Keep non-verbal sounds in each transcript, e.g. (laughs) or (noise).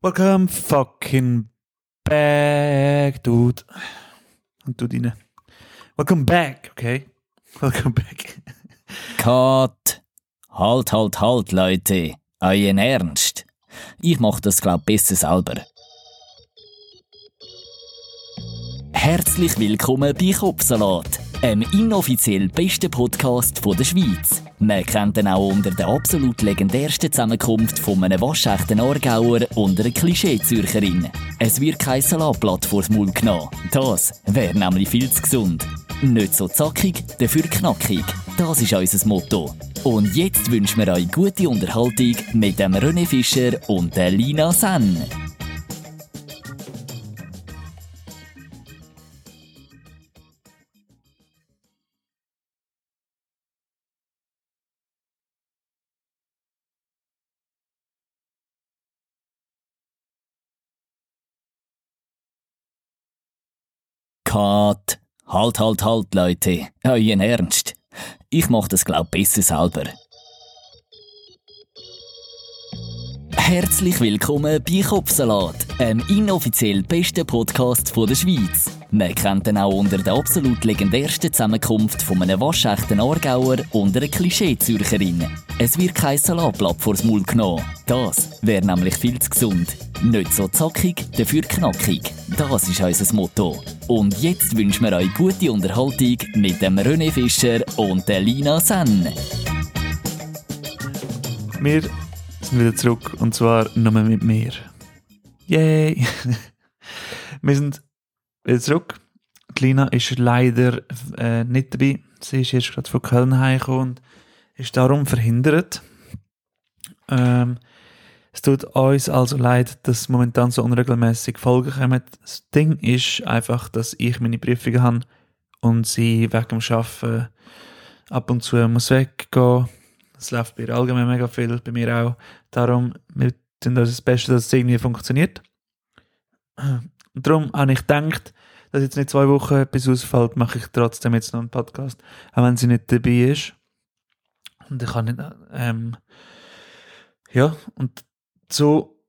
Welcome fucking back, dude. Und du deine. Welcome back, okay? Welcome back. Cut. Halt, halt, halt, Leute. Euren Ernst. Ich mach das, glaub besser selber. Herzlich willkommen bei Kopfsalat, einem inoffiziell besten Podcast der Schweiz. Man kennt ihn auch unter der absolut legendärsten Zusammenkunft von einem waschechten Aargauer und einer Klischee-Zürcherin. Es wird kein Salatblatt vors Maul genommen. Das wäre nämlich viel zu gesund. Nicht so zackig, dafür knackig. Das ist unser Motto. Und jetzt wünschen wir euch gute Unterhaltung mit dem René Fischer und der Lina Sen. Cut. Halt, halt, halt, Leute. Euren Ernst. Ich mach das, glaub besser selber. Herzlich willkommen bei Kopfsalat, einem inoffiziell besten Podcast der Schweiz. Man kennt ihn auch unter der absolut legendärsten Zusammenkunft von einem waschechten Aargauer und einer Klischee-Zürcherin. Es wird kein Salatblatt vors Maul genommen. Das wäre nämlich viel zu gesund. Nicht so zackig, dafür knackig. Das ist unser Motto. Und jetzt wünschen wir euch gute Unterhaltung mit dem René Fischer und der Lina Sen. Wir sind wieder zurück und zwar nur mit mir. Yay! (laughs) Wir sind wieder zurück. Die Lina ist leider äh, nicht dabei. Sie ist erst gerade von Köln heimgekommen und ist darum verhindert. Ähm, es tut uns also leid, dass momentan so unregelmäßig Folgen kommen. Das Ding ist einfach, dass ich meine Prüfungen habe und sie wegen dem Arbeiten ab und zu muss weggehen. Das läuft bei ihr allgemein mega viel, bei mir auch. Darum, wir tun das Beste, dass es irgendwie funktioniert. Und darum habe ich gedacht, dass jetzt nicht zwei Wochen etwas ausfällt, mache ich trotzdem jetzt noch einen Podcast, auch wenn sie nicht dabei ist. Und ich kann nicht, ähm, ja, und so,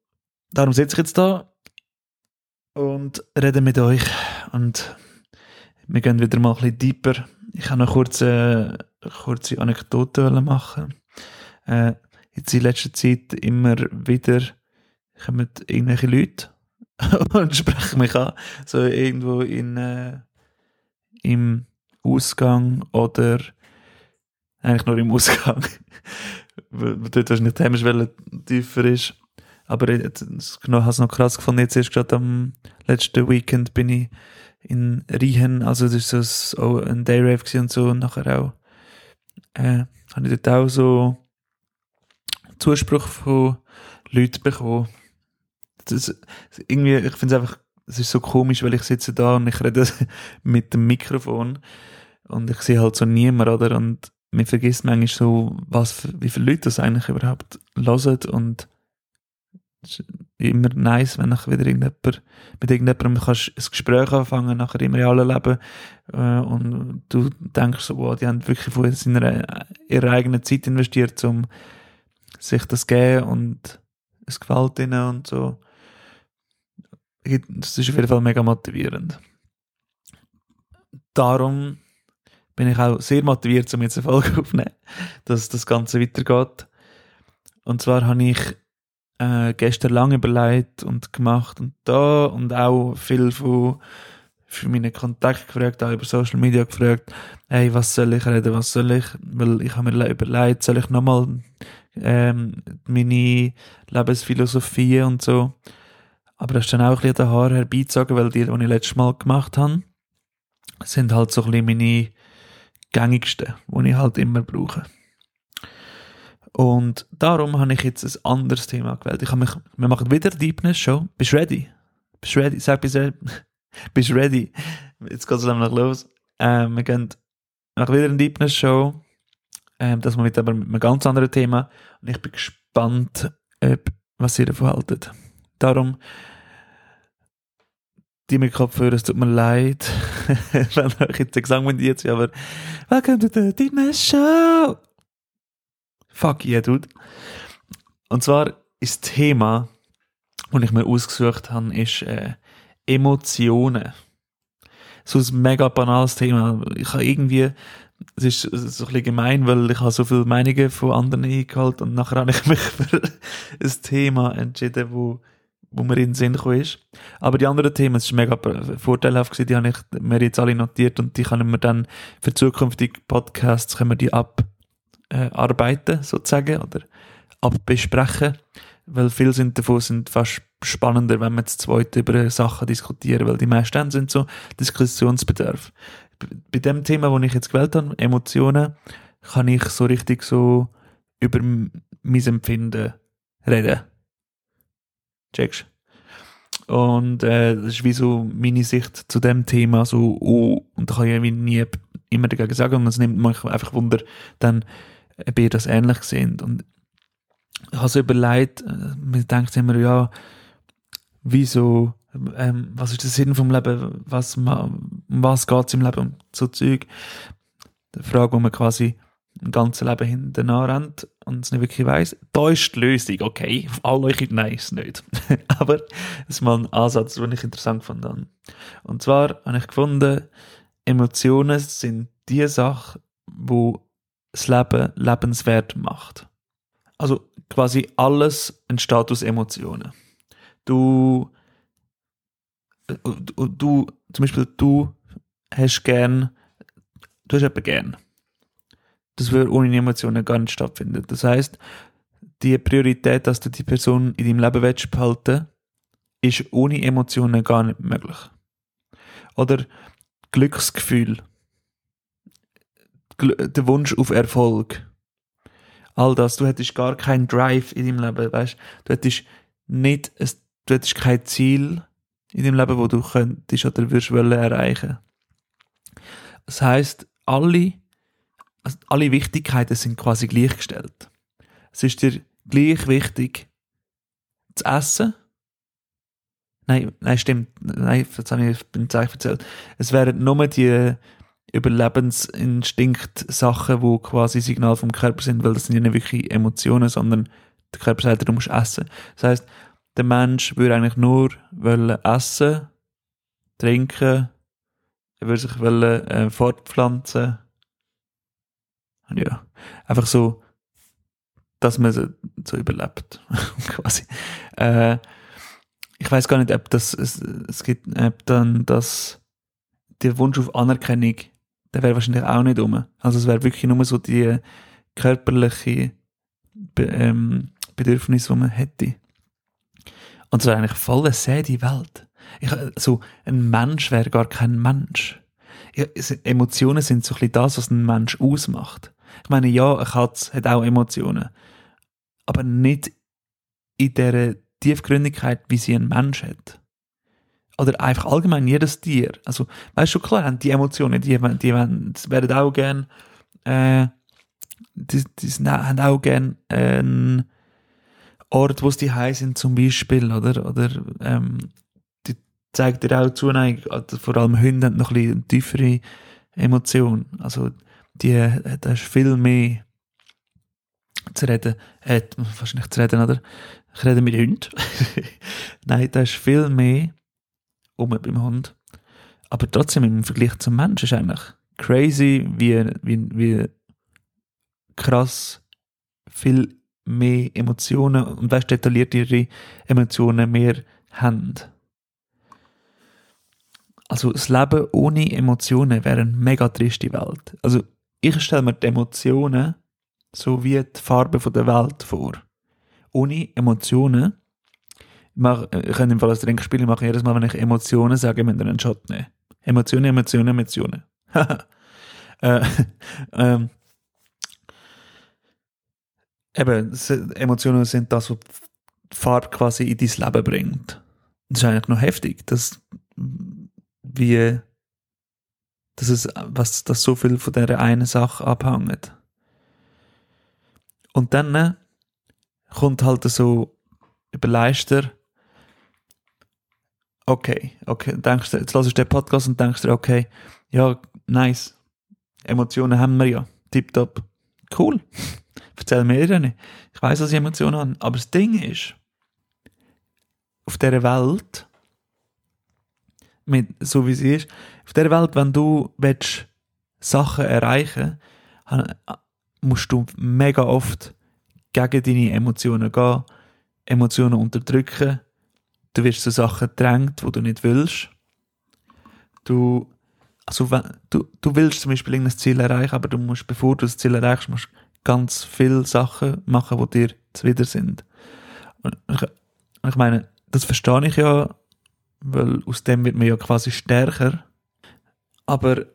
darum sitze ich jetzt da und rede mit euch und wir gehen wieder mal ein bisschen deeper. Ich habe noch kurz kurze Anekdote machen. Äh, jetzt in letzter Zeit immer wieder kommen irgendwelche Leute (laughs) und sprechen mich an. So irgendwo in, äh, im Ausgang oder eigentlich nur im Ausgang. (laughs) Dort wahrscheinlich die Hemmschwelle tiefer ist. Aber ich habe es noch krass gefunden. Jetzt erst gerade am letzten Weekend bin ich in Riehen, also das war so ein Dayrave und so und nachher auch äh, habe ich dort auch so Zuspruch von Leuten bekommen. Das, irgendwie, ich finde es einfach, es ist so komisch, weil ich sitze da und ich rede (laughs) mit dem Mikrofon und ich sehe halt so niemand, oder? Und man vergisst manchmal so, was, wie viele Leute das eigentlich überhaupt hören und es ist immer nice, wenn nachher wieder irgendjemand, mit irgendjemandem kannst ein Gespräch anfangen, nachher immer in allen Leben, äh, und du denkst so, wow, die haben wirklich von seiner, ihrer eigenen Zeit investiert, um sich das geben und es gefällt ihnen und so. Das ist auf jeden Fall mega motivierend. Darum bin ich auch sehr motiviert, um jetzt eine Folge (laughs) aufzunehmen, dass das Ganze weitergeht. Und zwar habe ich äh, gestern lange überlegt und gemacht und da und auch viel von für meine Kontakte gefragt, auch über Social Media gefragt, hey, was soll ich reden, was soll ich, weil ich habe mir überlegt, soll ich nochmal ähm, meine Lebensphilosophie und so, aber das ist dann auch ein bisschen der Haar herbeizogen, weil die, die ich letztes Mal gemacht habe, sind halt so ein bisschen meine gängigsten, die ich halt immer brauche. Und darum habe ich jetzt ein anderes Thema gewählt. Ich habe mich, wir machen wieder Deepness Show. Bist du ready? Bist du ready? Sag, bist du ready? (laughs) Jetzt geht es nämlich los. Ähm, wir gehen machen wieder eine Deepness Show. Ähm, das mal mit, aber mit einem ganz anderen Thema. Und ich bin gespannt, ob, was ihr davon haltet. Darum, die mit Kopfhörer, es tut mir leid, (laughs) wenn euch jetzt der Gesang jetzt, aber welcome to the Deepness Show! Fuck yeah, dude. Und zwar ist das Thema was ich mir ausgesucht habe, ist äh, Emotionen. So ein mega banales Thema. Ich habe irgendwie, es ist so ein bisschen gemein, weil ich habe so viele Meinungen von anderen eingeholt und nachher habe ich (laughs) mich für ein Thema entschieden, wo, wo mir in den Sinn gekommen ist. Aber die anderen Themen, es ist mega vorteilhaft gewesen, die habe ich mir jetzt alle notiert und die können wir dann für zukünftige Podcasts können wir die abarbeiten, sozusagen, oder abbesprechen weil viele sind davon sind fast spannender, wenn wir zu zweit über Sachen diskutieren, weil die meisten sind so Diskussionsbedarf. Bei dem Thema, das ich jetzt gewählt habe, Emotionen, kann ich so richtig so über mein Empfinden reden. Checkst? Und äh, das ist wie so meine Sicht zu dem Thema, so, oh, und da kann ich nie immer dagegen sagen, und es nimmt mich einfach Wunder, dann, ob ihr das ähnlich seht. Und ich habe so überlegt, äh, man denkt immer, ja, wieso, ähm, was ist der Sinn vom Leben, was, um was geht es im Leben, so Zeug. Die Frage, wo man quasi ein ganzes Leben hinterher rennt und es nicht wirklich weiss. Da ist die Lösung, okay, alle euch, nein, ist nicht. (laughs) Aber das ist mal ein Ansatz, den ich interessant fand. Und zwar habe ich gefunden, Emotionen sind die Sache, wo das Leben lebenswert macht. Also quasi alles entsteht aus Emotionen. Du, du, du zum Beispiel, du hast gern, du hast jemanden gern. Das würde ohne Emotionen gar nicht stattfinden. Das heißt, die Priorität, dass du die Person in deinem Leben willst behalten, ist ohne Emotionen gar nicht möglich. Oder Glücksgefühl, der Wunsch auf Erfolg all das. Du hättest gar keinen Drive in deinem Leben, weißt du? hättest nicht, du hättest kein Ziel in deinem Leben, wo du könntest oder würdest wollen erreichen. Das heißt, alle, also alle Wichtigkeiten sind quasi gleichgestellt. Es ist dir gleich wichtig zu essen. Nein, nein, stimmt. Nein, das habe ich beim Zeichen erzählt. Es wären nur die Überlebensinstinkt-Sachen, wo quasi Signal vom Körper sind, weil das sind ja nicht wirklich Emotionen, sondern der Körper sagt, du musst essen. Das heißt, der Mensch würde eigentlich nur essen, trinken, er würde sich wollen, äh, fortpflanzen. Ja, einfach so, dass man so, so überlebt, (laughs) quasi. Äh, ich weiß gar nicht, ob das, es, es gibt, ob dann das, der Wunsch auf Anerkennung der wäre wahrscheinlich auch nicht um. Also es wäre wirklich nur so die körperliche Be ähm, Bedürfnis, die man hätte. Und wäre eigentlich voll eine säde Welt. Ich, also, ein Mensch wäre gar kein Mensch. Emotionen sind so ein bisschen das, was ein Mensch ausmacht. Ich meine, ja, eine Katze hat auch Emotionen. Aber nicht in der Tiefgründigkeit, wie sie ein Mensch hat oder einfach allgemein jedes Tier. Also, weißt du, klar, die Emotionen, die, die, werden auch gern, äh, die, die haben auch gern einen Ort, wo sie heiß sind, zum Beispiel, oder, oder, ähm, die zeigt dir auch Zuneigung, also vor allem Hunde haben noch ein bisschen tiefere Emotionen. Also, die, da ist viel mehr zu reden, äh, wahrscheinlich zu reden, oder? Ich rede mit Hunden. (laughs) Nein, da ist viel mehr um beim Hund. Aber trotzdem im Vergleich zum Menschen ist eigentlich crazy, wie, wie, wie krass viel mehr Emotionen und weißt detailliert ihre Emotionen mehr haben. Also das Leben ohne Emotionen wäre eine mega triste Welt. Also ich stelle mir die Emotionen so wie die Farbe der Welt vor. Ohne Emotionen ich kann im Fall als Trinkspiel machen, jedes Mal, wenn ich Emotionen sage, müssen wir einen Shot nehmen. Emotionen, Emotionen, Emotionen. (laughs) äh, ähm, eben, Emotionen sind das, was Farbe quasi in dein Leben bringt. Das ist eigentlich noch heftig, dass, wie, dass es, was, dass so viel von dieser einen Sache abhängt. Und dann äh, kommt halt so über Leister okay, okay, denkst du, jetzt hörst du den Podcast und denkst dir, okay, ja, nice, Emotionen haben wir ja, tipptopp, cool, erzähl mir ja nicht. Ich weiß, dass ich Emotionen habe, aber das Ding ist, auf dieser Welt, mit, so wie sie ist, auf dieser Welt, wenn du willst, Sachen erreichen musst du mega oft gegen deine Emotionen gehen, Emotionen unterdrücken, du wirst zu Sachen drängt, wo du nicht willst. Du, also du, du willst zum Beispiel irgendein Ziel erreichen, aber du musst, bevor du das Ziel erreichst, musst ganz viele Sachen machen, die dir zuwider sind. Und ich, ich meine, das verstehe ich ja, weil aus dem wird man ja quasi stärker. Aber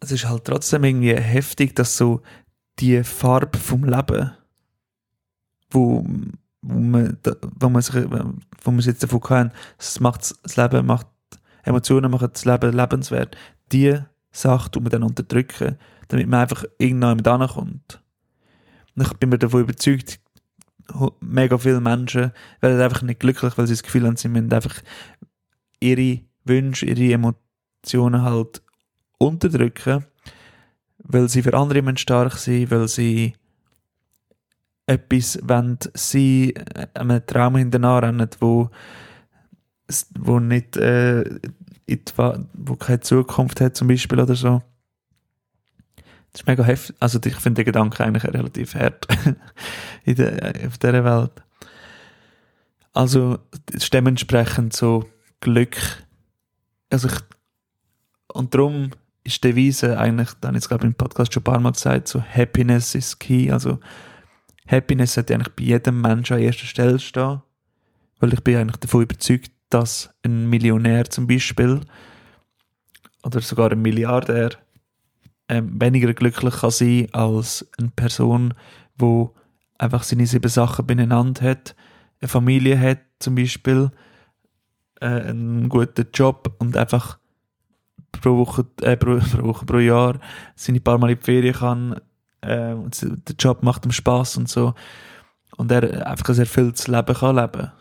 es ist halt trotzdem irgendwie heftig, dass so die Farbe vom Leben, wo, wo man, wo man sich, wo man jetzt davon kann, es macht das Leben, macht, Emotionen machen das Leben lebenswert, die Sache tut man dann unterdrücken, damit man einfach irgendwann mit ankommt. Ich bin mir davon überzeugt, mega viele Menschen werden einfach nicht glücklich, weil sie das Gefühl haben, sie müssen einfach ihre Wünsche, ihre Emotionen halt unterdrücken, weil sie für andere Menschen stark sind, weil sie etwas wenn sie einem Traum hinterher rennen, wo, wo nicht äh, die, wo keine Zukunft hat zum Beispiel oder so. Ist mega heftig. Also ich finde den Gedanken eigentlich relativ hart (laughs) in der, auf dieser Welt. Also dementsprechend so Glück. Also ich, und darum ist die Devise eigentlich, dann jetzt glaube ich im Podcast schon ein paar Mal gesagt, so Happiness is key. Also Happiness sollte eigentlich bei jedem Menschen an erster Stelle stehen. Weil ich bin eigentlich davon überzeugt, dass ein Millionär zum Beispiel oder sogar ein Milliardär ähm, weniger glücklich kann sein als eine Person, wo einfach seine sieben Sachen beieinander hat, eine Familie hat zum Beispiel, äh, einen guten Job und einfach pro Woche, äh, pro, (laughs) pro Woche, pro Jahr seine paar Mal in die Ferien kann, äh, und der Job macht ihm Spaß und so. Und er einfach ein erfülltes Leben kann leben.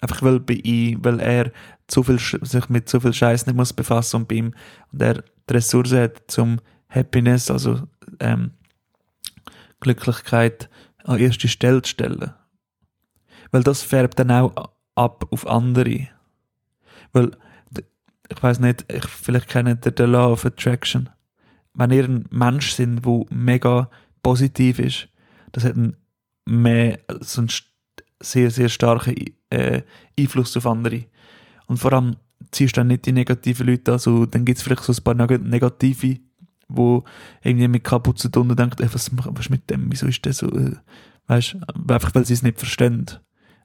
Einfach weil bei ihm, weil er zu viel, sich mit zu viel Scheiß nicht muss befassen und bei ihm, und er die Ressource hat zum Happiness, also, ähm, Glücklichkeit an erste Stelle zu stellen. Weil das färbt dann auch ab auf andere. Weil, ich weiß nicht, ich, vielleicht kennt ihr den Law of Attraction. Wenn ihr ein Mensch sind, wo mega positiv ist, das hat einen mehr, so einen sehr, sehr starken äh, Einfluss auf andere. Und vor allem ziehst du dann nicht die negativen Leute an, also dann gibt es vielleicht so ein paar negative, wo irgendwie mit kaputt zu tun und denkt, was, was ist mit dem, wieso ist der so, äh, weißt, einfach weil sie es nicht verstehen.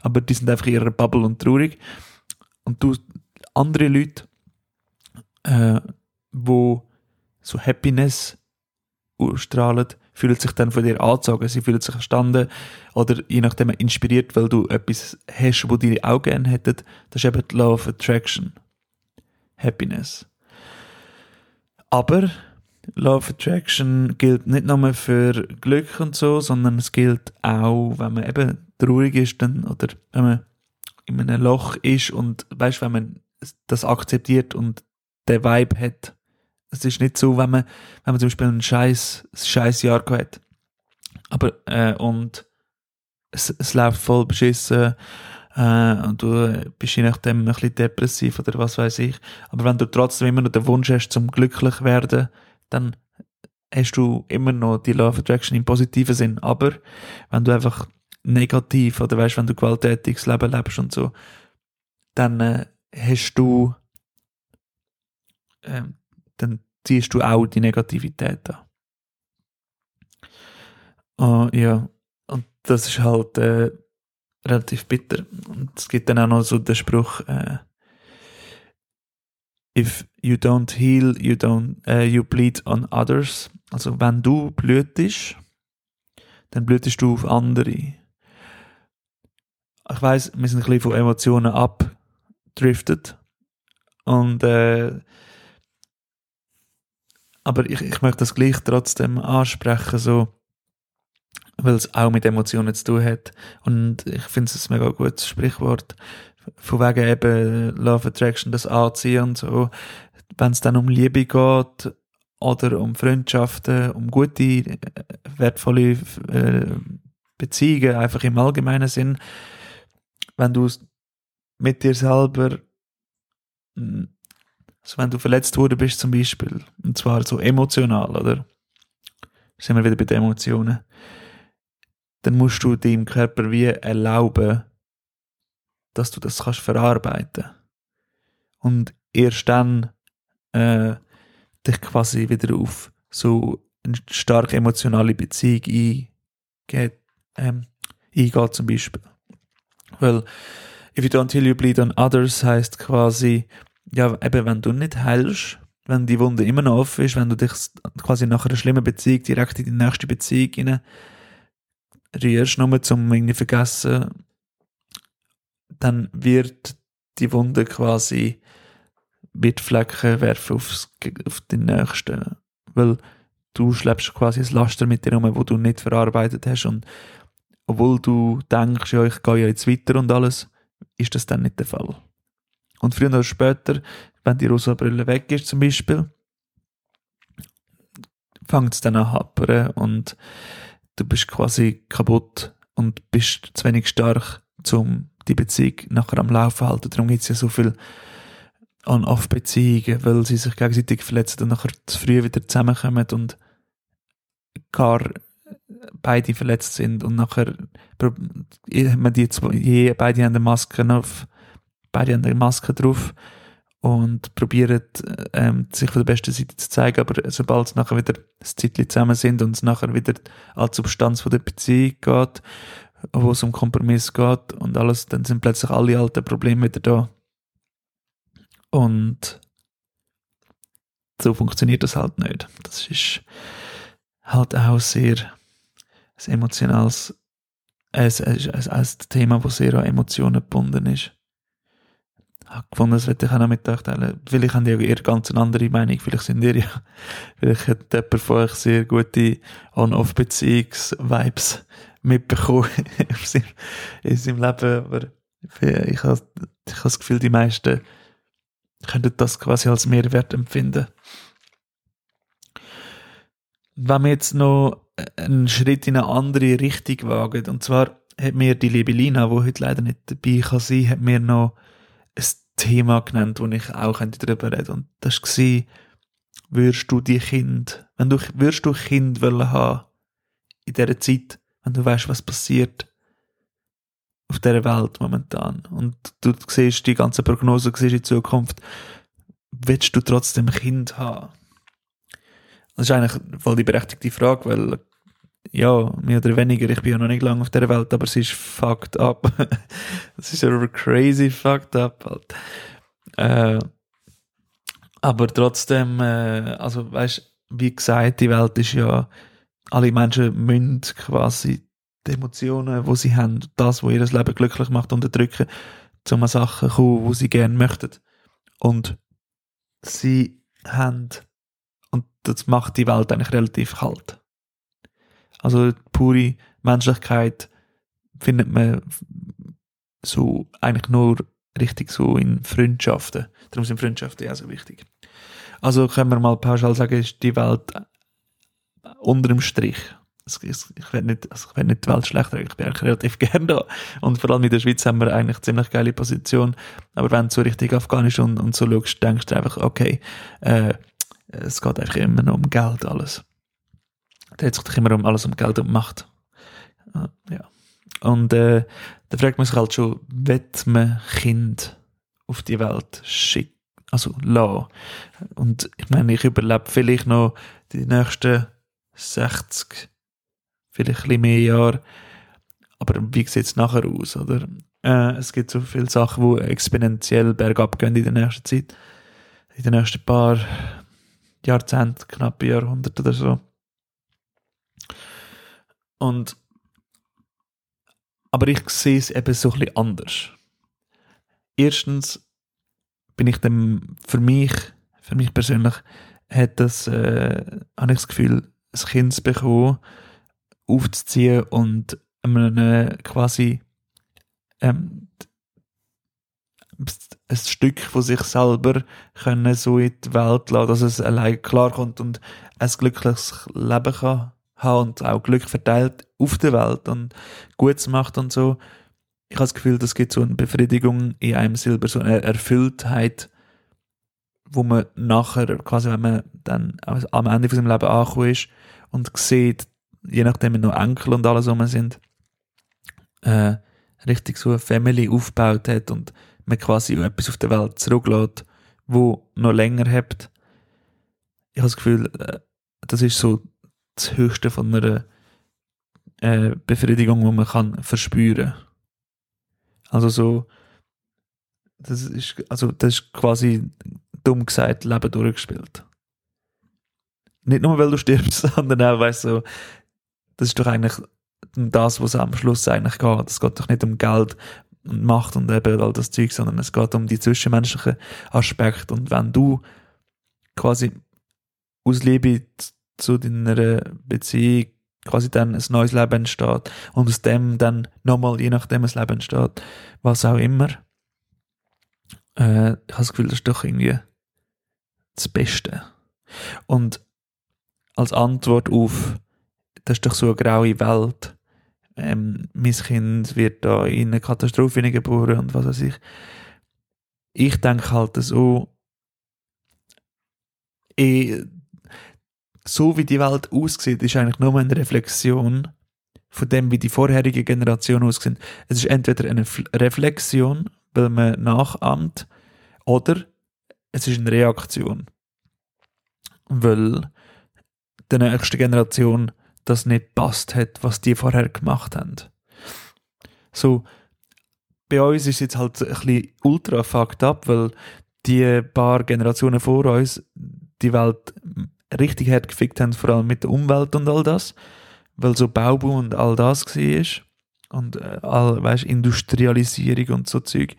Aber die sind einfach in ihrer Bubble und traurig. Und du, andere Leute, äh, wo so Happiness ausstrahlen, fühlen sich dann von dir angezogen. Sie fühlen sich verstanden oder je nachdem inspiriert, weil du etwas hast, wo die auch gerne hätten. Das ist eben die Law of Attraction. Happiness. Aber Law of Attraction gilt nicht nur für Glück und so, sondern es gilt auch, wenn man eben traurig ist dann, oder wenn man in einem Loch ist und weißt, wenn man das akzeptiert und der Vibe hat. Es ist nicht so, wenn man, wenn man zum Beispiel ein scheiß, Jahr hat. Aber, äh, und es, es läuft voll beschissen, äh, und du bist je nachdem ein bisschen depressiv oder was weiß ich. Aber wenn du trotzdem immer noch den Wunsch hast, zum glücklich werden, dann hast du immer noch die Love Attraction im positiven Sinn. Aber wenn du einfach negativ oder weißt, wenn du gewalttätiges Leben lebst und so, dann äh, hast du, äh, dann ziehst du auch die Negativität an. Uh, ja, und das ist halt äh, relativ bitter. Und es gibt dann auch noch so den Spruch, äh, if you don't heal, you don't, uh, you bleed on others. Also wenn du blütest, dann blütest du auf andere. Ich weiß, wir sind ein bisschen von Emotionen abdriftet und äh, aber ich, ich möchte das gleich trotzdem ansprechen, so weil es auch mit Emotionen zu tun hat. Und ich finde es ein mega gutes Sprichwort von wegen eben Love Attraction, das Anziehen und so. Wenn es dann um Liebe geht oder um Freundschaften, um gute, wertvolle äh, Beziehungen, einfach im allgemeinen Sinn, wenn du mit dir selber, hm, also wenn du verletzt worden bist zum Beispiel, und zwar so emotional, oder? Sind wir wieder bei den Emotionen. Dann musst du deinem Körper wie erlauben, dass du das kannst verarbeiten. Und erst dann äh, dich quasi wieder auf so eine starke emotionale Beziehung eingeht, ähm, eingeht zum Beispiel. Weil if you don't heal, you bleed on others heißt quasi, ja, eben wenn du nicht heilst, wenn die Wunde immer noch offen ist, wenn du dich quasi nach einer schlimmen Beziehung direkt in die nächste Beziehung rein rührst, nur zum irgendwie vergessen, dann wird die Wunde quasi wird Flecken werfen aufs, auf den nächsten. Weil du schleppst quasi ein Laster mit dir rum, wo du nicht verarbeitet hast und obwohl du denkst, ja, ich gehe ja jetzt weiter und alles, ist das dann nicht der Fall. Und früher oder später, wenn die rosa Brille weg ist zum Beispiel, fängt es dann an happern und du bist quasi kaputt und bist zu wenig stark, um die Beziehung nachher am Laufen zu halten. Darum gibt es ja so viel On-Off-Beziehungen, weil sie sich gegenseitig verletzen und nachher zu früh wieder zusammenkommen und gar beide verletzt sind und nachher haben die zwei, beide haben eine Maske auf, beide haben eine Maske drauf und probieren ähm, sich von der besten Seite zu zeigen, aber sobald es nachher wieder das Zeitchen zusammen sind und es nachher wieder als Substanz von der Beziehung geht, wo es um Kompromiss geht und alles, dann sind plötzlich alle alten Probleme wieder da. Und so funktioniert das halt nicht. Das ist halt auch sehr ein emotionales, ein, ein, ein, Thema, das sehr an Emotionen gebunden ist. Habe gefunden, das werde ich auch noch mit euch teilen. Vielleicht haben die eher ganz andere Meinung. Vielleicht sind ihr ja, (laughs) vielleicht hat jemand von euch sehr gute On-Off-Beziehungs-Vibes mitbekommen (laughs) in seinem Leben. Aber ich habe, ich habe das Gefühl, die meisten könnten das quasi als Mehrwert empfinden. Wenn wir jetzt noch einen Schritt in eine andere Richtung wagen, und zwar hat mir die liebe Lina, die heute leider nicht dabei kann sein, hat mir noch ein Thema genannt, wo ich auch darüber reden. Und das war, würdest du die Kind, wenn du, würdest du Kind wollen haben, in dieser Zeit, wenn du weißt, was passiert auf dieser Welt momentan? Und du siehst die ganze Prognose, siehst in Zukunft, willst du trotzdem Kind haben? Das ist eigentlich voll die berechtigte Frage, weil ja, mehr oder weniger, ich bin ja noch nicht lange auf der Welt, aber es ist fucked up. (laughs) es ist aber crazy fucked up halt. Äh, aber trotzdem, äh, also weißt, wie gesagt, die Welt ist ja, alle Menschen müssen quasi die Emotionen, die sie haben, das, was ihr Leben glücklich macht, unterdrücken, zu an Sachen kommen, die sie gerne möchten. Und sie haben, und das macht die Welt eigentlich relativ kalt. Also pure Menschlichkeit findet man so eigentlich nur richtig so in Freundschaften. Darum sind Freundschaften ja so wichtig. Also können wir mal pauschal sagen, ist die Welt unter dem Strich ich werde nicht, also ich werde nicht die Welt schlechter, ich bin eigentlich relativ (laughs) gern da. Und vor allem in der Schweiz haben wir eigentlich ziemlich geile Position. Aber wenn du so richtig Afghanisch und, und so schaust, denkst du einfach, okay, äh, es geht einfach immer noch um Geld alles. Hat sich immer um alles um Geld und Macht. Ja. Und äh, da fragt man sich halt schon, wird man Kind auf die Welt schicken? Also, lassen. Und ich meine, ich überlebe vielleicht noch die nächsten 60 vielleicht ein bisschen mehr Jahre. Aber wie sieht es nachher aus, oder? Äh, es gibt so viele Sachen, die exponentiell bergab gehen in der nächsten Zeit. In den nächsten paar Jahrzehnten, knappe Jahrhunderte oder so. Und aber ich sehe es eben so ein anders. Erstens bin ich dem, für mich, für mich persönlich, hat das, äh, habe ich das Gefühl, ein Kind zu bekommen, aufzuziehen und einem quasi ähm, ein Stück von sich selber können so in die Welt lassen, dass es allein klarkommt und ein glückliches Leben kann haben und auch Glück verteilt auf der Welt und Gutes macht und so. ich habe das Gefühl, das gibt so eine Befriedigung in einem selber, so eine Erfülltheit, wo man nachher, quasi wenn man dann am Ende von seinem Leben angekommen ist und sieht, je nachdem, wenn noch Enkel und alles rum sind, äh, richtig so eine Family aufgebaut hat und man quasi etwas auf der Welt zurücklässt, wo noch länger habt. Ich habe das Gefühl, äh, das ist so das Höchste von einer äh, Befriedigung, die man kann verspüren. Also so, das ist, also das ist quasi dumm gesagt Leben durchgespielt. Nicht nur, weil du stirbst, (laughs) sondern auch, weißt du, das ist doch eigentlich das, was am Schluss eigentlich geht. Es geht doch nicht um Geld und Macht und eben all das Zeug, sondern es geht um die zwischenmenschlichen Aspekte. Und wenn du quasi aus Liebe zu deiner Beziehung quasi dann ein neues Leben entsteht und aus dem dann nochmal, je nachdem ein Leben entsteht, was auch immer, äh, ich habe das Gefühl, das ist doch irgendwie das Beste. Und als Antwort auf, das ist doch so eine graue Welt, ähm, mein Kind wird da in eine Katastrophe geboren und was weiß ich. Ich denke halt so, ich, so wie die Welt aussieht, ist eigentlich nur eine Reflexion von dem, wie die vorherige Generation aussieht. Es ist entweder eine Reflexion, weil man nachahmt, oder es ist eine Reaktion, weil der nächsten Generation das nicht passt hat, was die vorher gemacht haben. So, bei uns ist es jetzt halt ein bisschen ultra fucked up, weil die paar Generationen vor uns die Welt richtig hart gefickt haben, vor allem mit der Umwelt und all das, weil so Baubau und all das war und äh, all, weißt, Industrialisierung und so Zeug.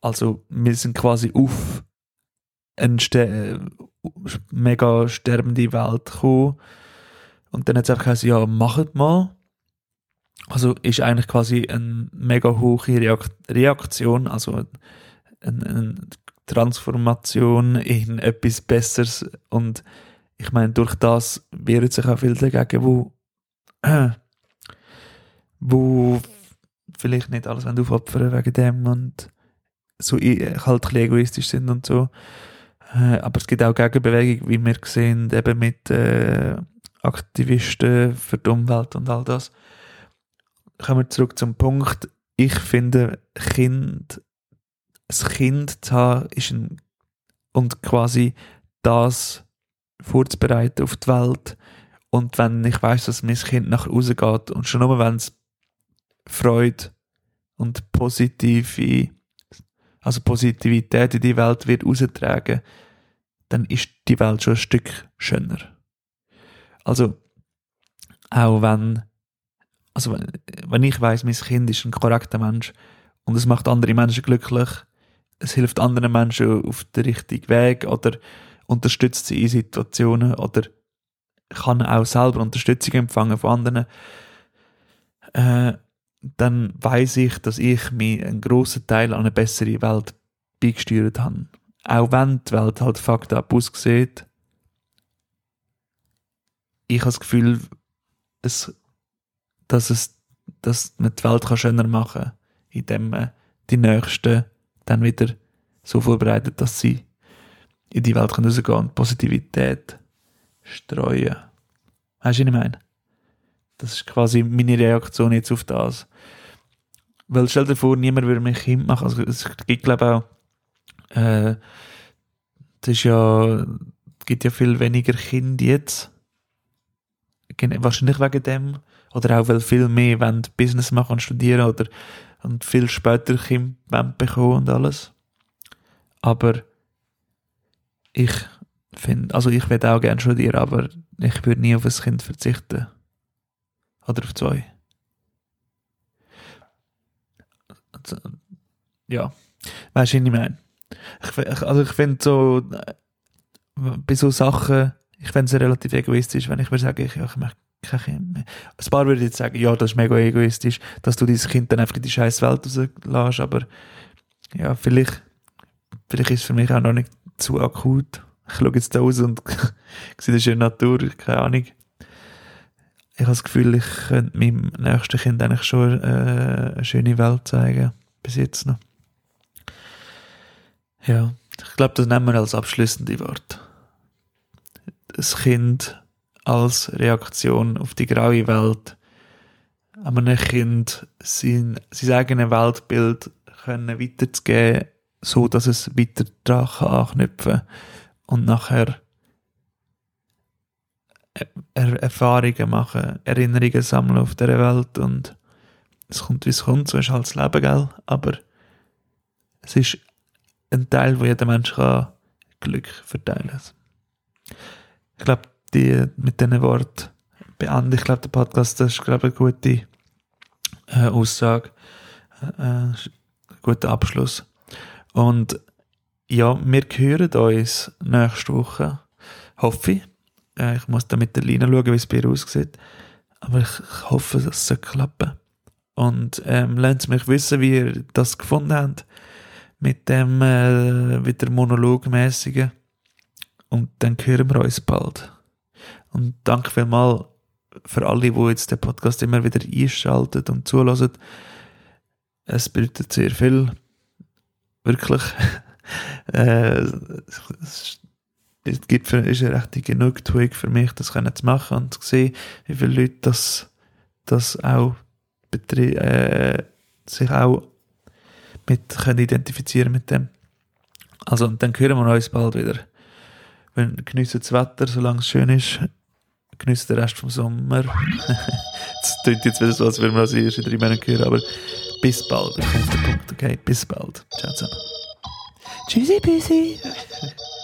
Also wir sind quasi auf eine Ste mega sterbende Welt gekommen und dann hat es einfach gesagt, ja, macht mal. Also ist eigentlich quasi eine mega hohe Reaktion, also eine, eine Transformation in etwas Besseres. Und ich meine, durch das wehren sich auch viele dagegen, wo, (clears throat) wo vielleicht nicht alles aufopfern wegen dem und so halt ein egoistisch sind und so. Äh, aber es gibt auch Gegenbewegungen, wie wir sehen, eben mit äh, Aktivisten für die Umwelt und all das. Kommen wir zurück zum Punkt. Ich finde, Kind, das Kind zu haben, ist ein, und quasi das vorzubereiten auf die Welt. Und wenn ich weiß, dass mein Kind nach Hause geht und schon nur wenn es Freude und positive, also Positivität in die Welt wird austragen, dann ist die Welt schon ein Stück schöner. Also, auch wenn, also wenn ich weiß, mein Kind ist ein korrekter Mensch und es macht andere Menschen glücklich, es hilft anderen Menschen auf den richtigen Weg oder unterstützt sie in Situationen oder kann auch selber Unterstützung empfangen von anderen, äh, dann weiß ich, dass ich mir einen grossen Teil an eine bessere Welt beigesteuert habe. Auch wenn die Welt halt fucked up aussieht, ich habe das Gefühl, es, dass, es, dass man die Welt schöner machen kann, indem man die Nächsten dann wieder so vorbereitet, dass sie in die Welt rausgehen können und Positivität streuen. Weißt du, was ich meine? Das ist quasi meine Reaktion jetzt auf das. Weil stell dir vor, niemand würde mich Kind machen. Also es gibt, glaube ich, auch, äh, es ist ja, gibt ja viel weniger Kinder jetzt wahrscheinlich wegen dem. Oder auch, weil viel mehr wollen Business machen und studieren oder und viel später Kinder bekommen und alles. Aber ich finde, also ich würde auch gerne studieren, aber ich würde nie auf ein Kind verzichten. Oder auf zwei. Also, ja, weißt du, was ich meine? Ich, also ich finde so, äh, bei so Sachen, ich fände es relativ egoistisch, wenn ich mir sage, ich, ich möchte kein Kind mehr. Ein paar würden jetzt sagen, ja, das ist mega egoistisch, dass du dieses Kind dann einfach in die scheiß Welt rauslässt, aber ja, vielleicht, vielleicht ist es für mich auch noch nicht zu akut. Ich schaue jetzt da raus und (laughs) sehe eine schöne Natur, keine Ahnung. ich habe das Gefühl, ich könnte meinem nächsten Kind eigentlich schon äh, eine schöne Welt zeigen. Bis jetzt noch. Ja, ich glaube, das nehmen wir als abschließende Wort. Das Kind als Reaktion auf die graue Welt, einem Kind sein, sein eigenes Weltbild können weiterzugeben, so dass es weiter daran anknüpfen und nachher er Erfahrungen machen, Erinnerungen sammeln auf der Welt und es kommt, wie es kommt, so ist halt das Leben, gell? Aber es ist ein Teil, wo jeder Mensch kann Glück verteilen kann. Ich glaube, die, mit diesen Worten beende ich glaube, der Podcast, das ist, glaube eine gute äh, Aussage, äh, ein guter Abschluss. Und ja, wir hören uns nächste Woche, hoffe ich. Äh, ich muss da mit der Lina schauen, wie es bei ihr aussieht. Aber ich, ich hoffe, dass es klappen Und ähm, lasst mich wissen, wie ihr das gefunden habt. Mit dem äh, wieder monologmäßigen. Und dann hören wir uns bald. Und danke vielmals für alle, die jetzt den Podcast immer wieder einschalten und zulassen. Es bedeutet sehr viel. Wirklich. (laughs) äh, es gibt für, ist eine recht Genugtuung für mich, das können zu machen und zu sehen, wie viele Leute das, das auch äh, sich auch mit können identifizieren mit dem. Also, und dann hören wir uns bald wieder. Wenn geniessen das Wetter, solange es schön ist, geniessen den Rest vom Sommer. (laughs) Es klingt jetzt wieder so, als würden wir uns erst in drei Monaten hören, aber bis bald. Ich komme auf den Punkt, okay? Bis bald. Ciao zusammen. Tschüssi, Büsi. (laughs)